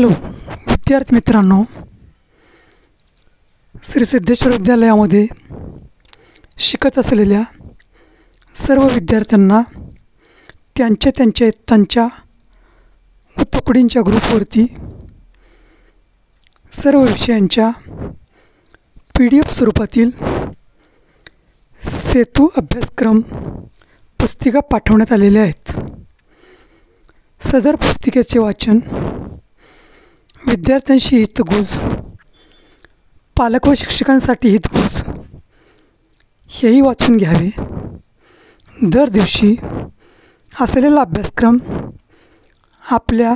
Hello विद्यार्थी मित्रांनो श्री सिद्धेश्वर विद्यालयामध्ये शिकत असलेल्या सर्व विद्यार्थ्यांना त्यांच्या त्यांच्या त्यांच्या व तुकडींच्या ग्रुपवरती सर्व विषयांच्या पी डी एफ स्वरूपातील सेतू अभ्यासक्रम पुस्तिका पाठवण्यात आलेल्या आहेत. सदर पुस्तिकेचे वाचन विद्यार्थ्यांशी हितगुज पालक व शिक्षकांसाठी हितगुज हेही वाचून घ्यावे. दर दिवशी असलेला अभ्यासक्रम आपल्या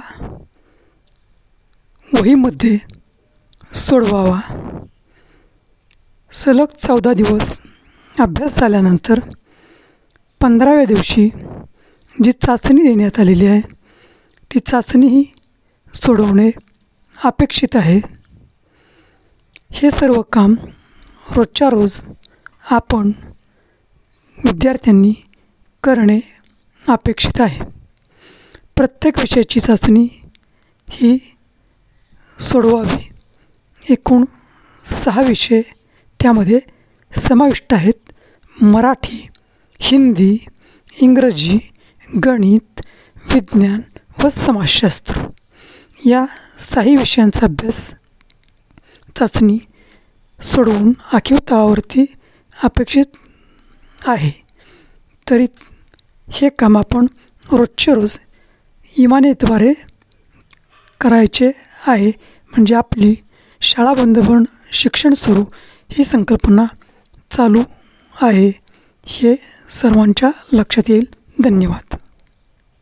वहीमध्ये सोडवावा. सलग चौदा दिवस अभ्यास झाल्यानंतर पंधराव्या दिवशी जी चाचणी देण्यात आलेली आहे ती चाचणीही सोडवणे अपेक्षित आहे. हे सर्व काम रोजच्या रोज आपण विद्यार्थ्यांनी करणे अपेक्षित आहे. प्रत्येक विषयाची चाचणी ही सोडवावी. एकूण सहा विषय त्यामध्ये समाविष्ट आहेत. मराठी हिंदी इंग्रजी गणित विज्ञान व समाजशास्त्र. या साही विषयांचा अभ्यास चाचणी सोडवून आखीव तळावरती अपेक्षित आहे. तरी हे काम आपण रोजच्या रोज इमानेद्वारे करायचे आहे. म्हणजे आपली शाळा बंद पण शिक्षण सुरू ही संकल्पना चालू आहे. हे सर्वांच्या लक्षात येईल. धन्यवाद.